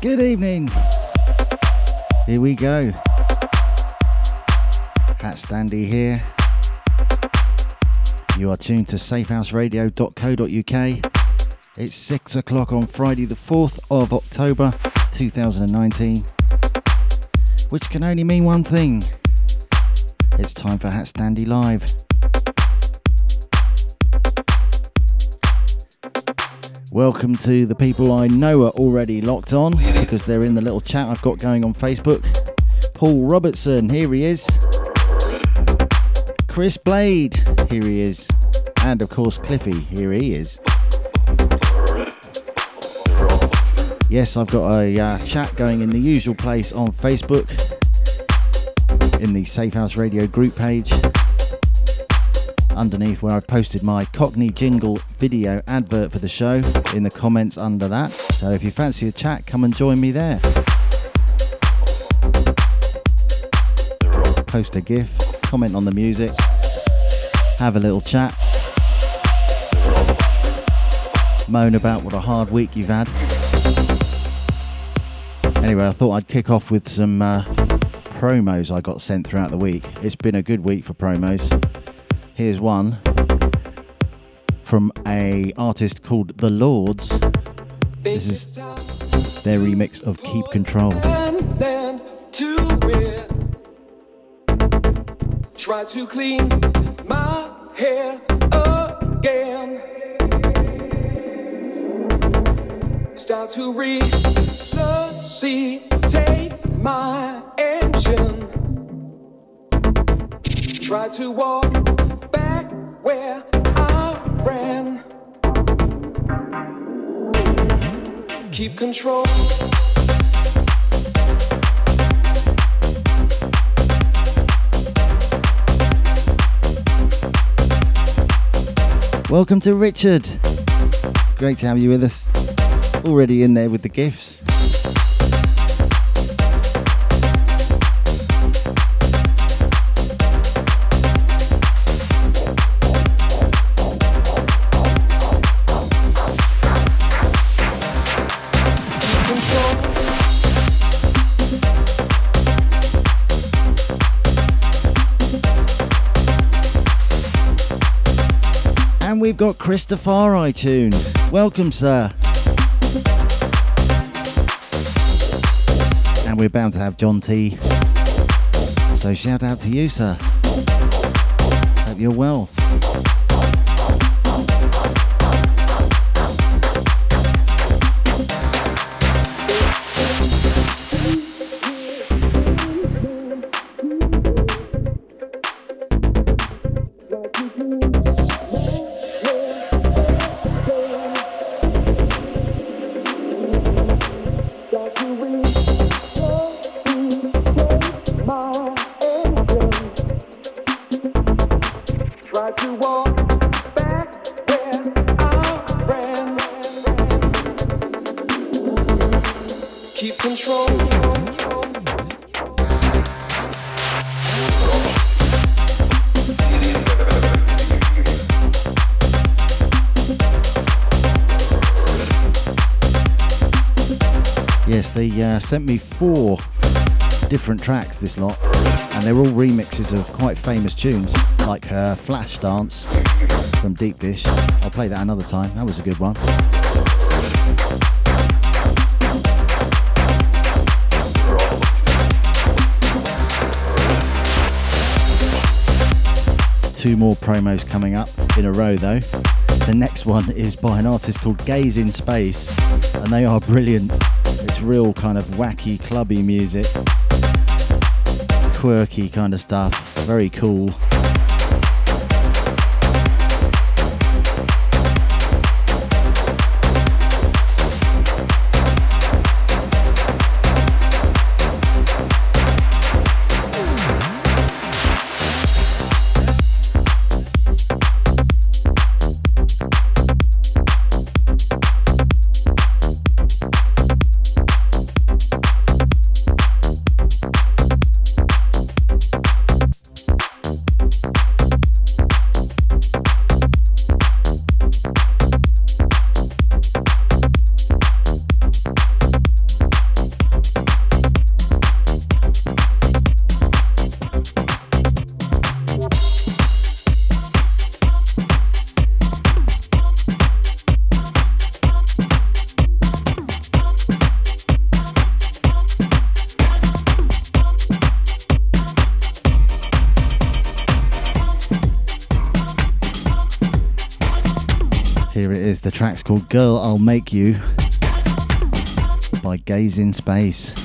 Good evening. Here we go. Hat Standy here. You are tuned to safehouseradio.co.uk. It's 6 o'clock on Friday, the 4th of October 2019, which can only mean one thing it's time for Hat Standy Live. Welcome to the people I know are already locked on because they're in the little chat I've got going on Facebook. Paul Robertson, here he is. Chris Blade, here he is. And of course, Cliffy, here he is. Yes, I've got a uh, chat going in the usual place on Facebook, in the Safe House Radio group page underneath where I've posted my Cockney Jingle video advert for the show in the comments under that. So if you fancy a chat, come and join me there. Post a GIF, comment on the music, have a little chat, moan about what a hard week you've had. Anyway, I thought I'd kick off with some uh, promos I got sent throughout the week. It's been a good week for promos. Here's one from a artist called The Lords. This is their remix of Keep Control. Try to clean my hair again. Start to resuscitate my engine. Try to walk where I ran. Keep control. Welcome to Richard. Great to have you with us. Already in there with the gifts. Got Christopher tuned. Welcome, sir. And we're bound to have John T. So shout out to you, sir. Hope you're well. Sent me four different tracks, this lot, and they're all remixes of quite famous tunes, like uh, Flash Dance from Deep Dish. I'll play that another time, that was a good one. Two more promos coming up in a row though. The next one is by an artist called Gays In Space, and they are brilliant. Real kind of wacky, clubby music, quirky kind of stuff, very cool. Called Girl I'll Make You by Gays In Space.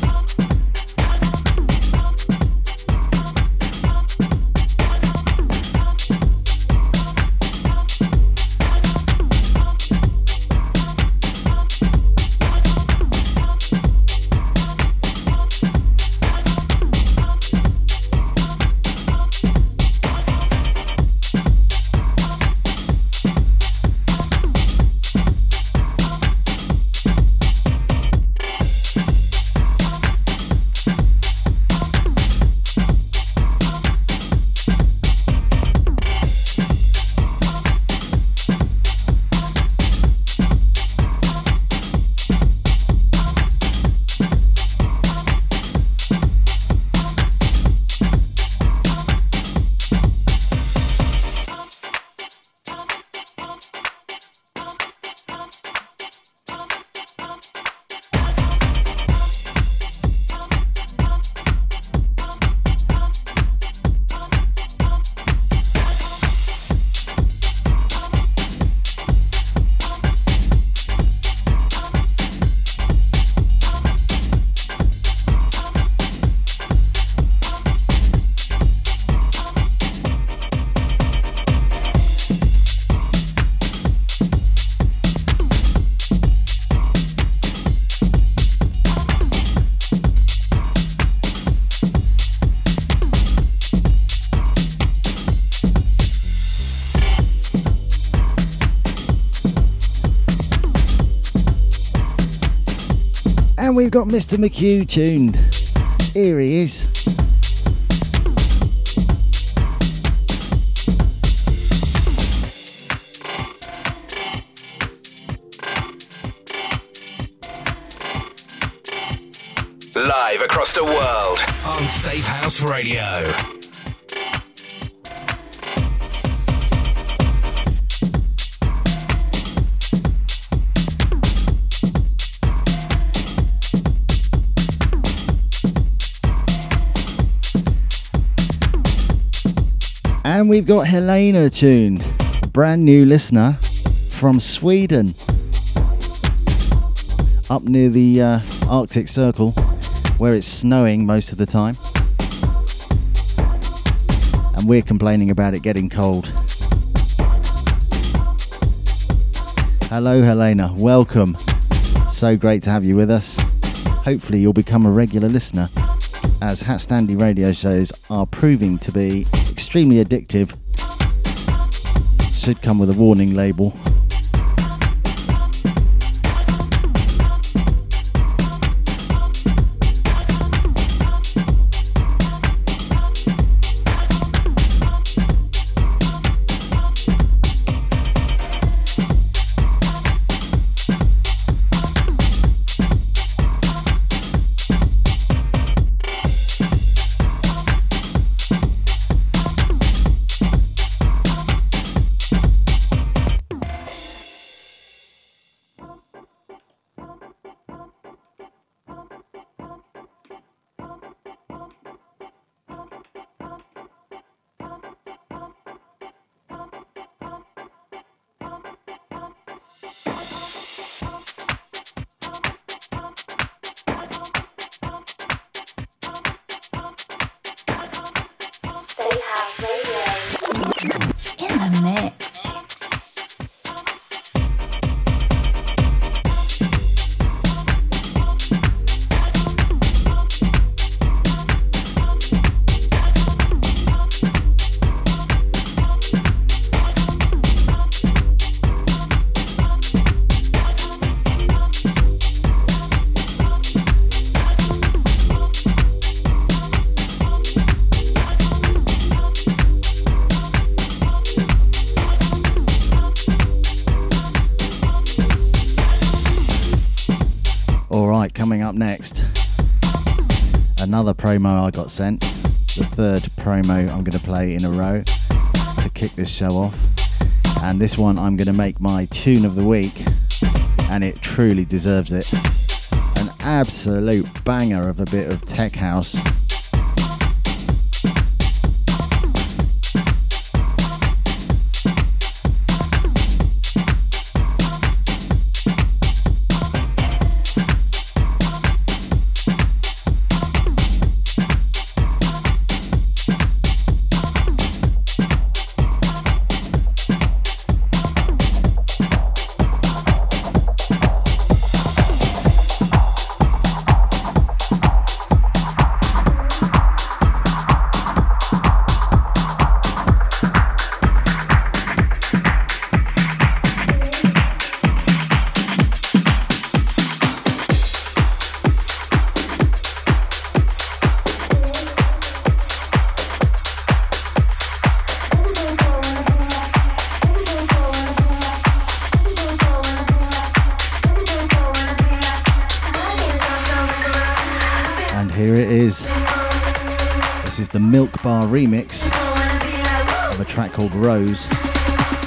Got Mr. McHugh tuned. Here he is. Live across the world on Safe House Radio. And we've got Helena tuned, a brand new listener from Sweden, up near the uh, Arctic Circle, where it's snowing most of the time. And we're complaining about it getting cold. Hello, Helena. Welcome. So great to have you with us. Hopefully, you'll become a regular listener, as Hat Standy radio shows are proving to be extremely addictive. Should come with a warning label. Promo I got sent. The third promo I'm going to play in a row to kick this show off. And this one I'm going to make my tune of the week, and it truly deserves it. An absolute banger of a bit of tech house. It is. This is the Milk Bar remix of a track called Rose.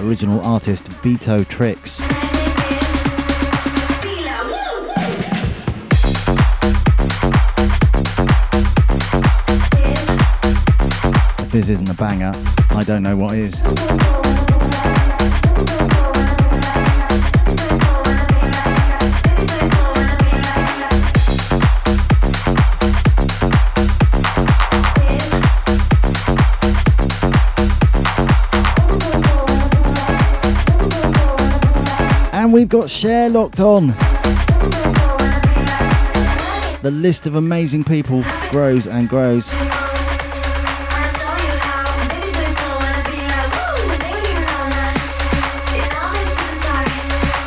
Original artist Vito Trix. If this isn't a banger, I don't know what is. We've got Cher locked on. The list of amazing people grows and grows.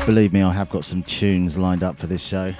Believe me, I have got some tunes lined up for this show.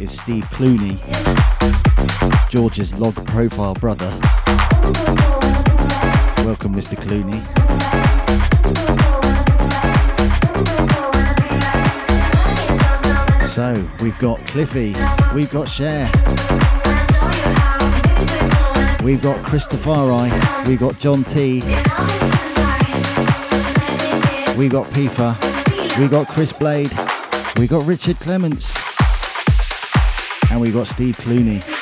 Is Steve Clooney, George's log profile brother. Welcome, Mr. Clooney. So, we've got Cliffy, we've got Cher, we've got Christopher we've got John T, we've got Pifa, we've got Chris Blade, we've got Richard Clements. And we've got Steve Clooney.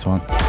This one.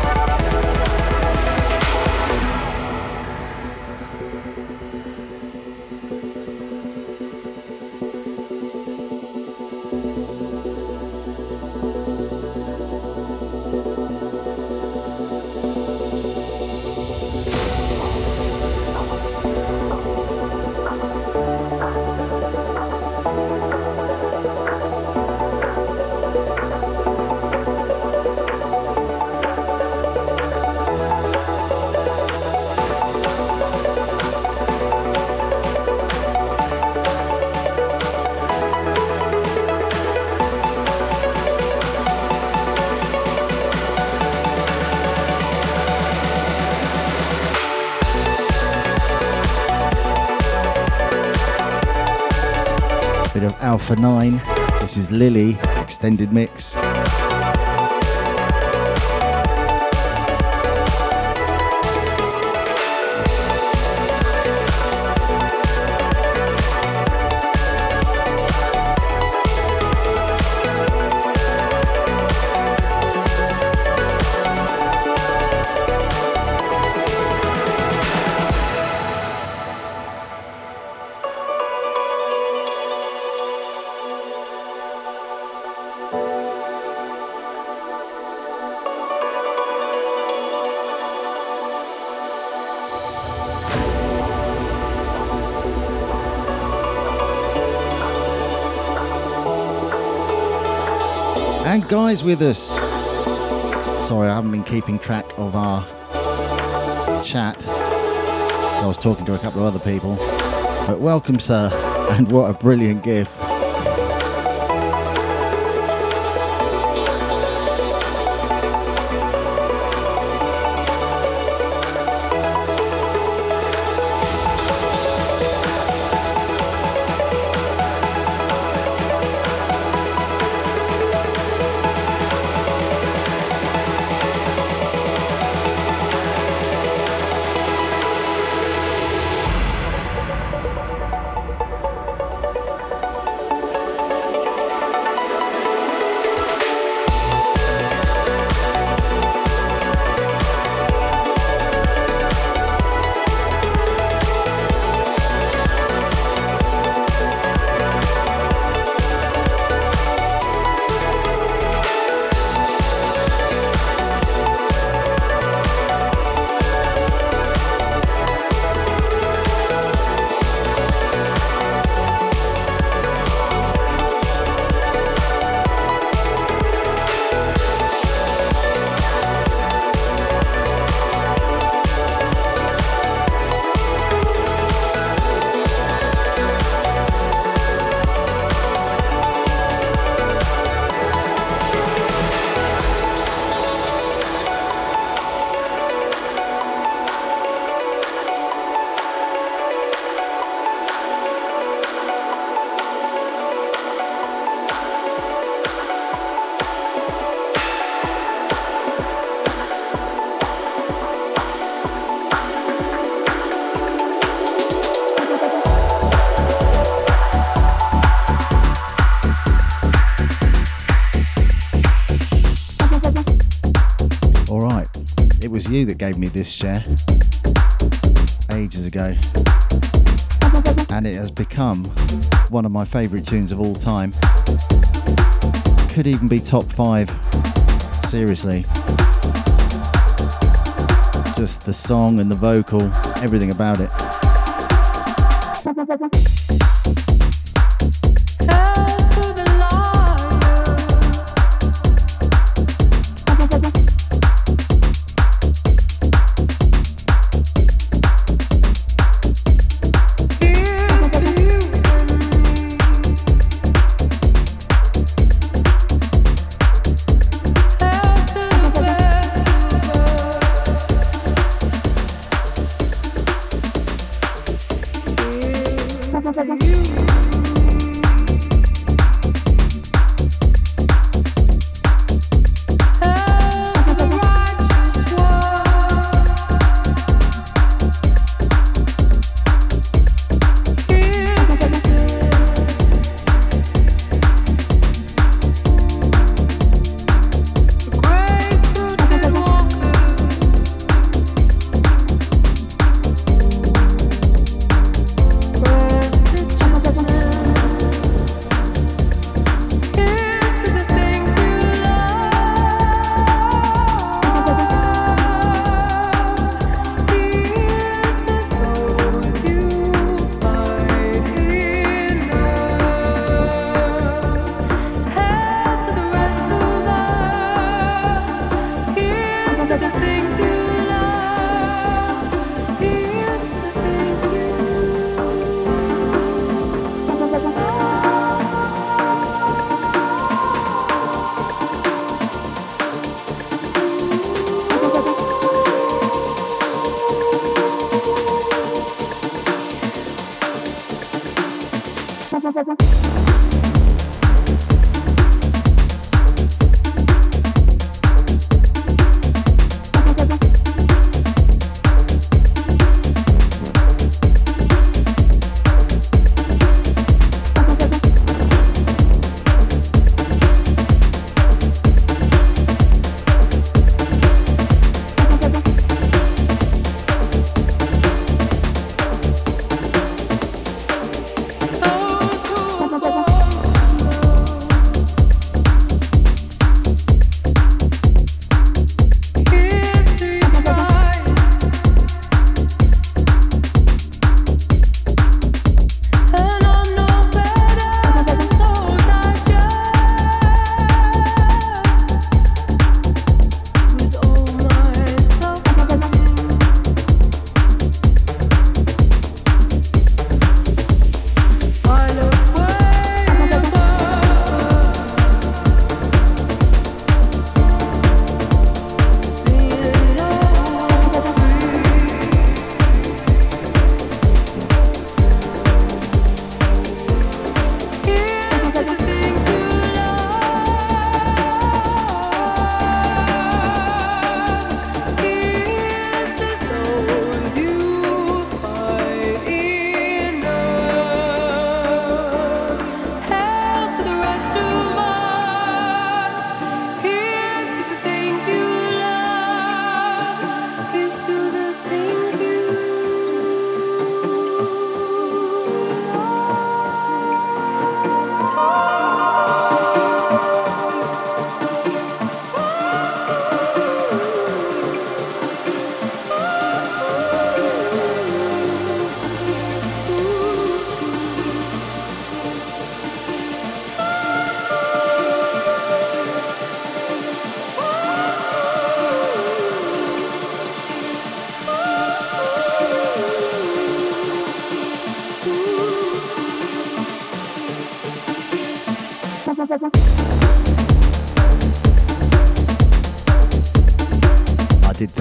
Bit of Alpha 9. This is Lily, extended mix. With us. Sorry, I haven't been keeping track of our chat. I was talking to a couple of other people. But welcome, sir, and what a brilliant gift. Gave me this chair ages ago. And it has become one of my favourite tunes of all time. Could even be top five. Seriously. Just the song and the vocal, everything about it.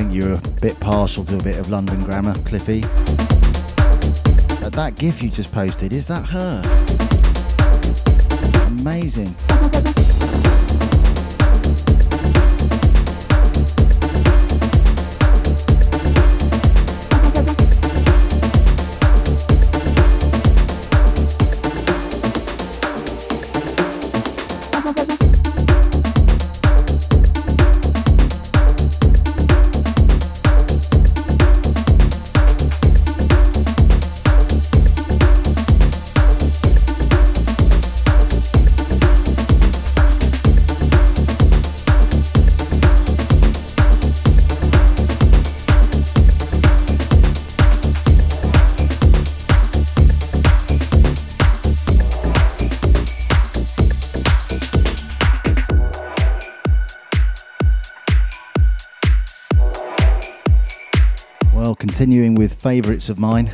Think you're a bit partial to a bit of London grammar, Cliffy. But that gif you just posted, is that her? Amazing. With favourites of mine.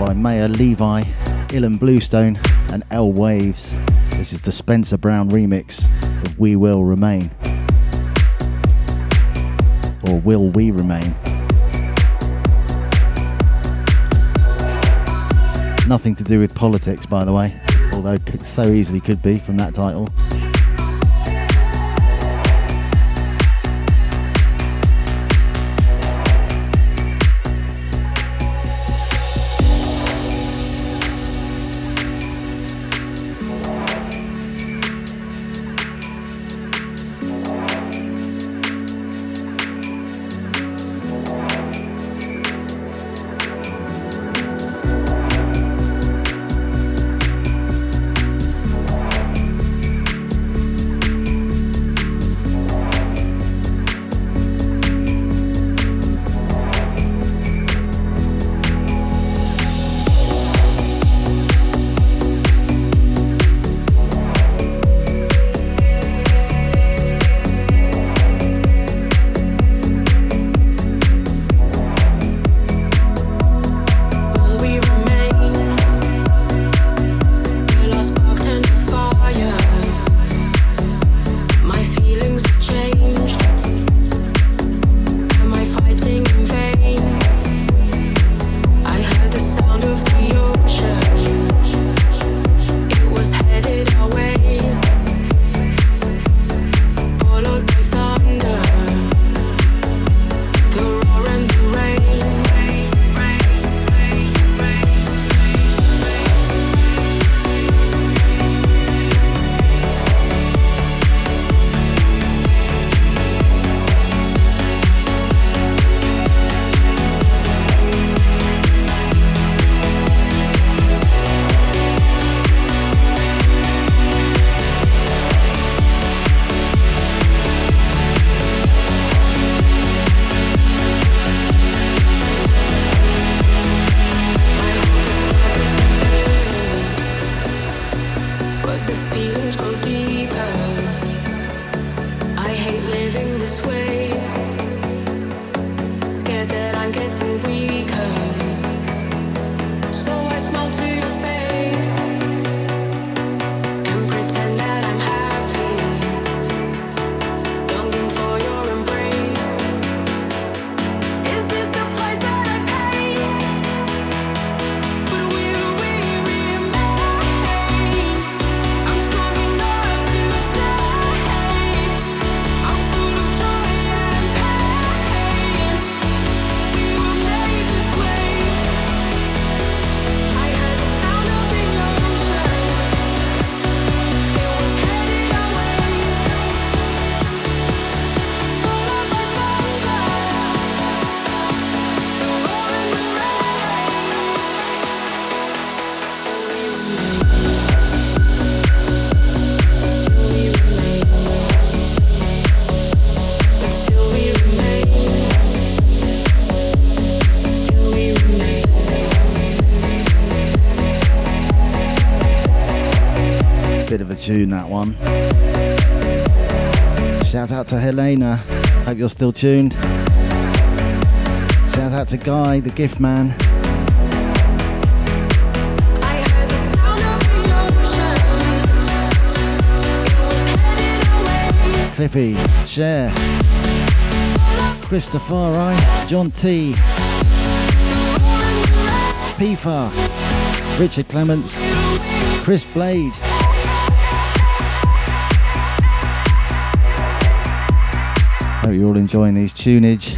By Maor Levi, Ilan Bluestone, and EL Waves. This is the Spencer Brown remix of We Will Remain. Or Will We Remain? Nothing to do with politics, by the way although it so easily could be from that title. Tune, that one. Shout out to Helena. Hope you're still tuned. Shout out to Guy, the gift man. Cliffy, Cher, Christopher, John T, Pifa, Richard Clements, Chris Blade. Hope you're all enjoying these tunage.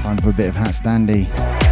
Time for a bit of HatStandy. to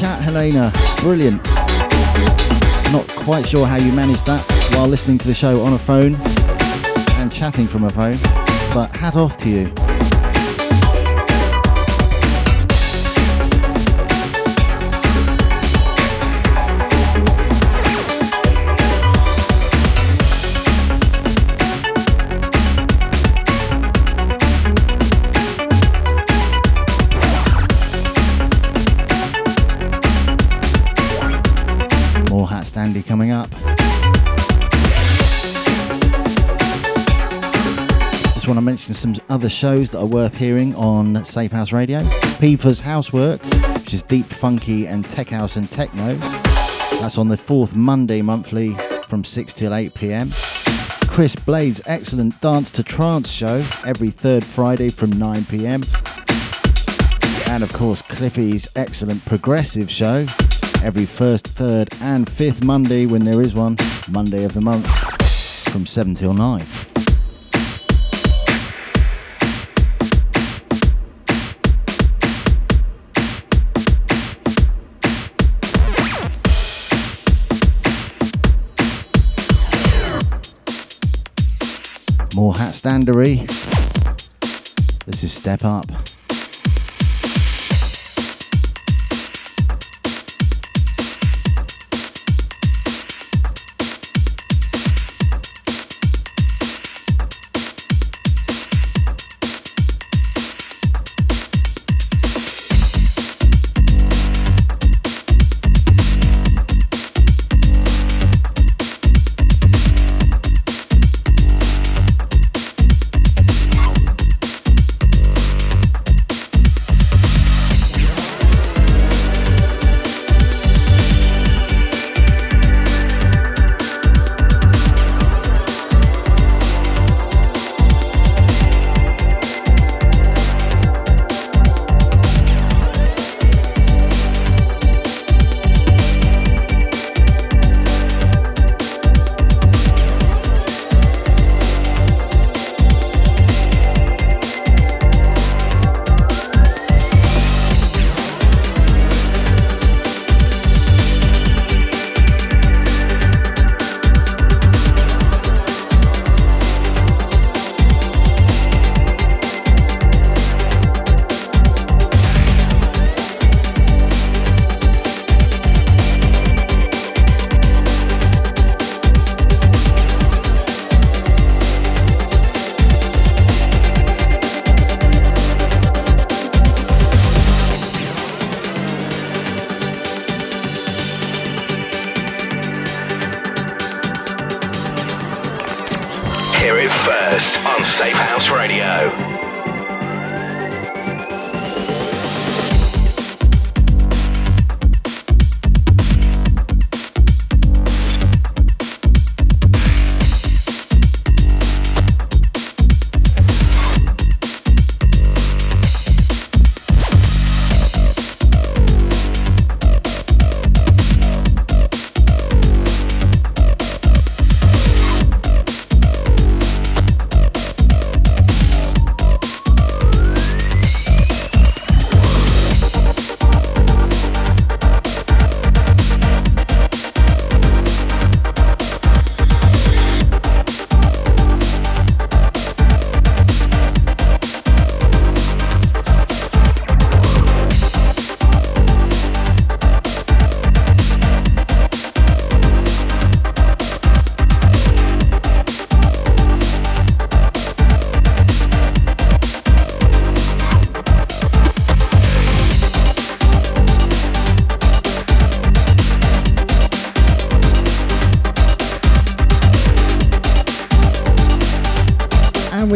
chat, Helena. Brilliant. Not quite sure how you managed that while listening to the show on a phone and chatting from a phone, but hat off to you. Coming up. Just want to mention some other shows that are worth hearing on Safehouse Radio. Piva's Housework, which is deep, funky, and tech house and techno. That's on the fourth Monday monthly from 6 till 8 pm. Chris Blade's excellent Dance to Trance show every third Friday from 9 pm. And of course, Cliffy's excellent progressive show every first, third, and fifth Monday when there is one, Monday of the month, from 7 till 9. More hat standery. This is Step Up.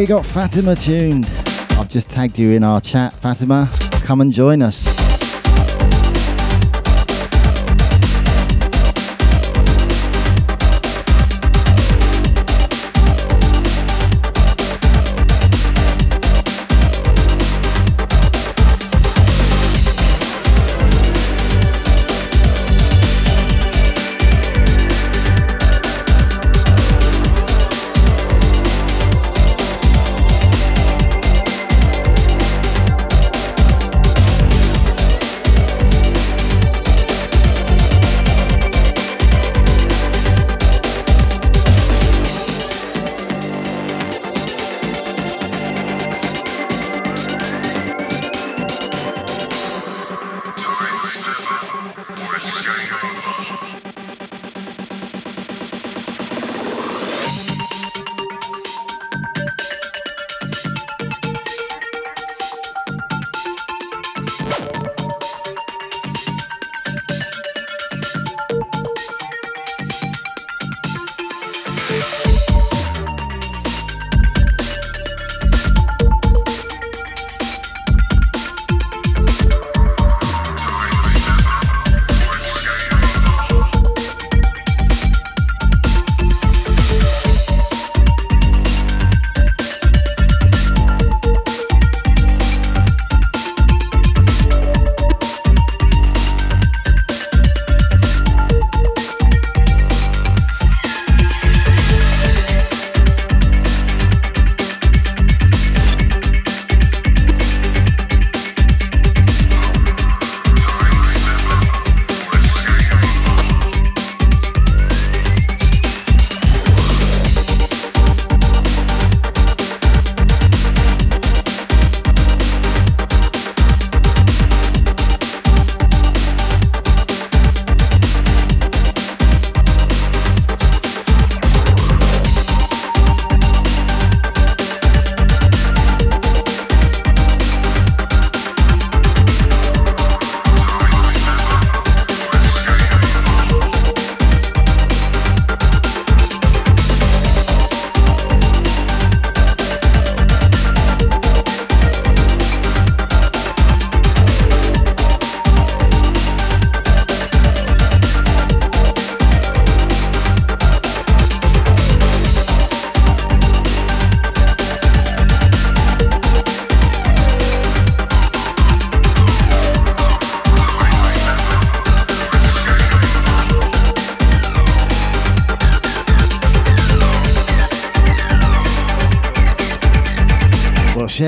We got Fatima tuned. I've just tagged you in our chat. Fatima, come and join us.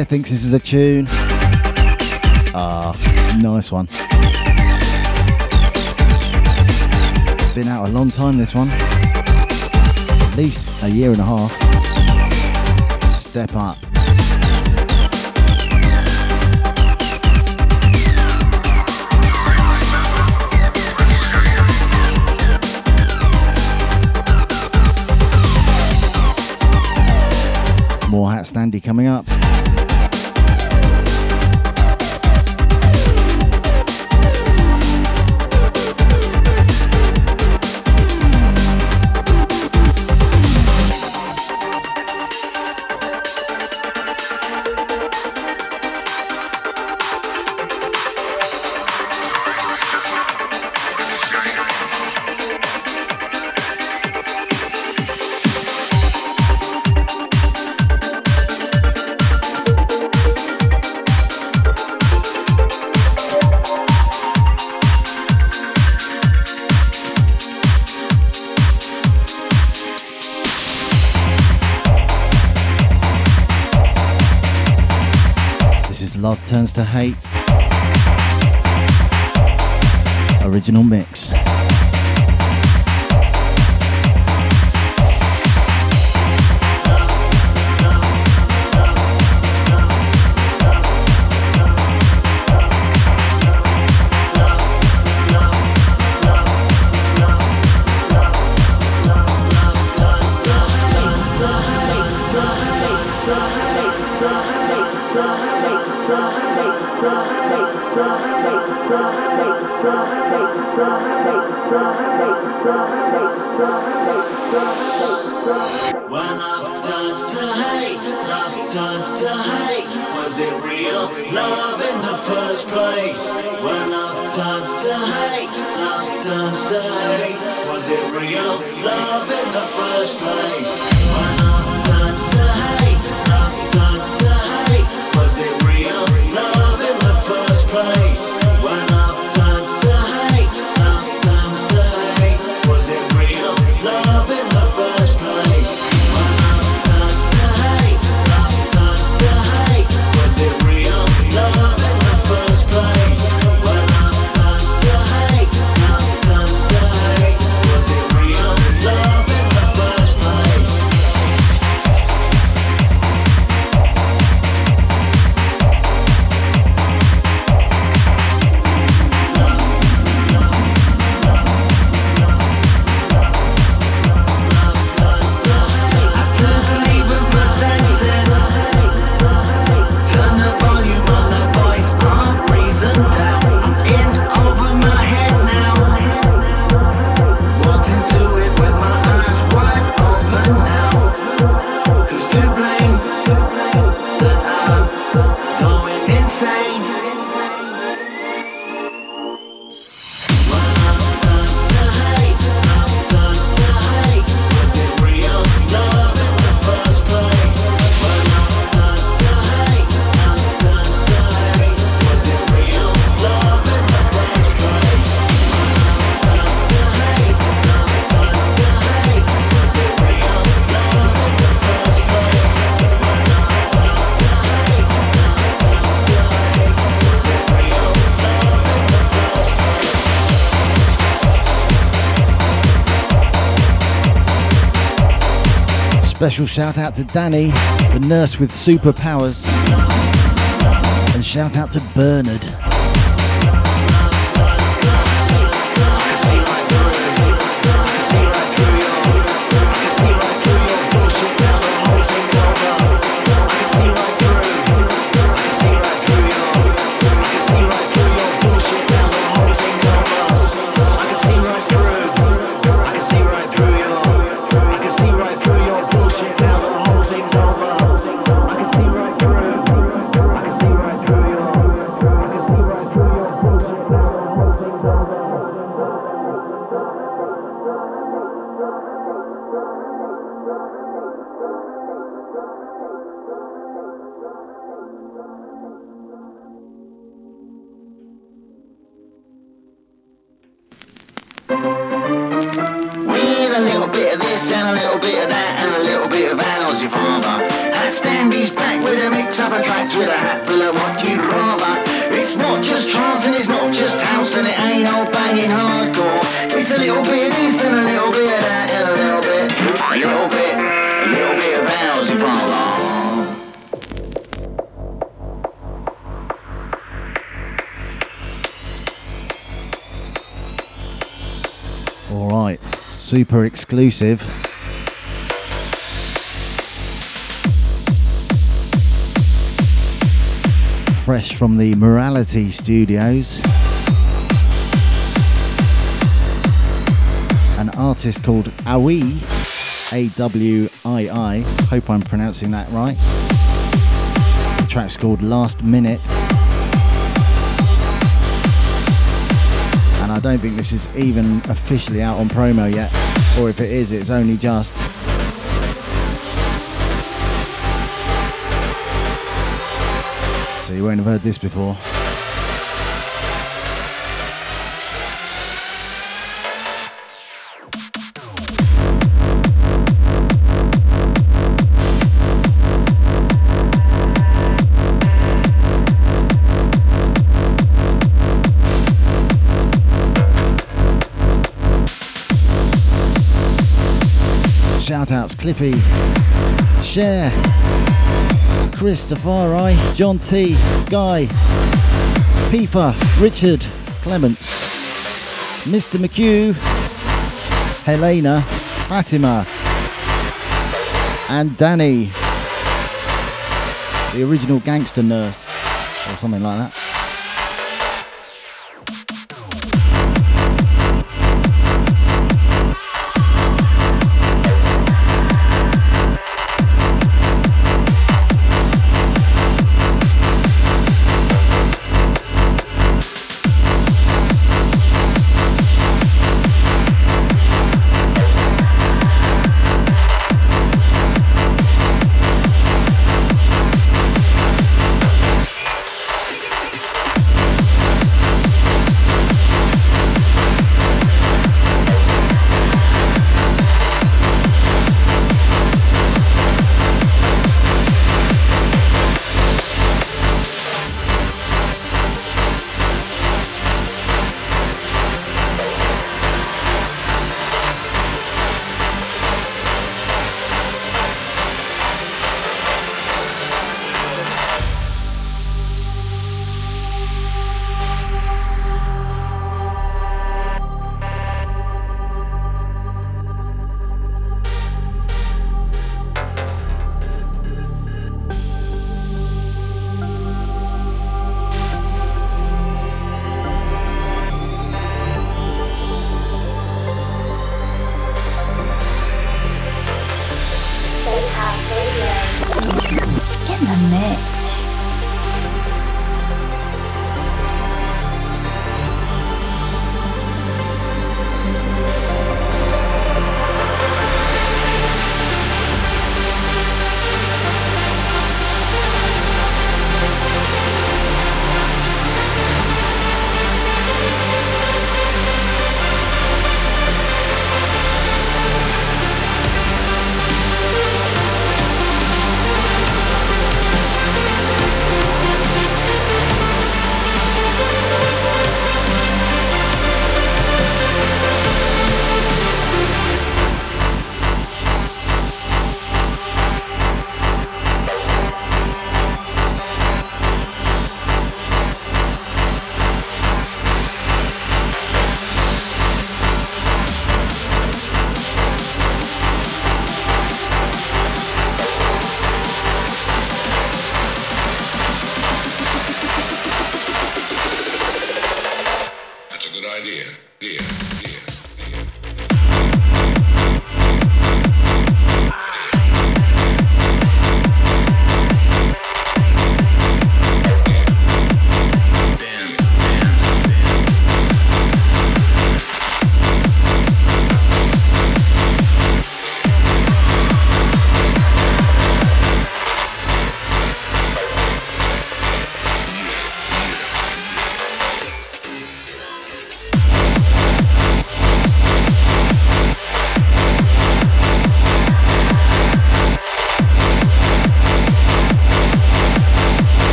Cher thinks this is a tune. Ah, nice one. Been out a long time, this one. At least a year and a half. Step up. More HatStandy coming up. Love Turns to Hate. Original mix. When love turns to hate, love turns to hate. Was it real love in the first place? When love turns to hate, love turns to hate. Was it real love in the first place? Special shout out to Danny, the nurse with superpowers. And shout out to Bernard. My tracks with a hat full of what you'd rather. It's not just trance and it's not just house and it ain't all banging hardcore. It's a little bit of this and a little bit of that and a little bit, a little bit, a little bit of ours if I'm wrong. All right, super exclusive. Fresh from the Morality Studios. An artist called Awii, A W I I. Hope I'm pronouncing that right. The track's called Last Minute. and I don't think this is even officially out on promo yet, or if it is, it's only just. You won't have heard this before. Shout outs Cliffy, Cher, Christopher, I, John T, Guy, Pifa, Richard, Clements, Mr. McHugh, Helena, Fatima, and Danny, the original gangster nurse, or something like that.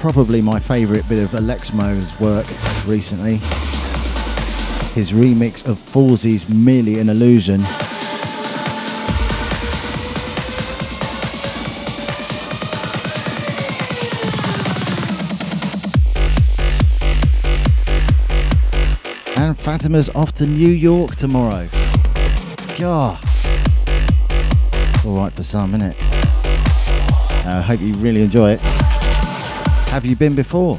Probably my favourite bit of Alexmo's work recently. His remix of Fawzy's Merely an Illusion. And Fatima's off to New York tomorrow. God. Alright for some, innit? I uh, hope you really enjoy it. Have you been before?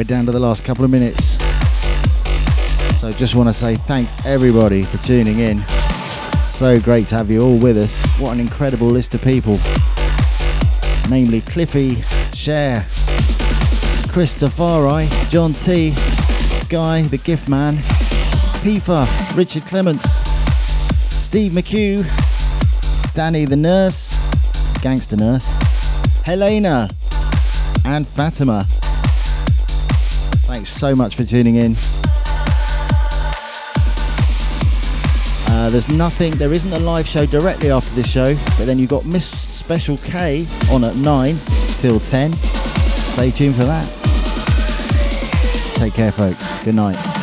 We're down to the last couple of minutes. So just want to say thanks everybody for tuning in. So great to have you all with us. What an incredible list of people. Namely Cliffy, Cher, Christopher, John T, Guy, the Gift Man, Pifa, Richard Clements, Steve McHugh, Danny the Nurse, Gangster Nurse, Helena, and Fatima. Thanks so much for tuning in. Uh, there's nothing, there isn't a live show directly after this show, but then you've got Miss Special K on at 9 till 10. Stay tuned for that. Take care, folks. Good night.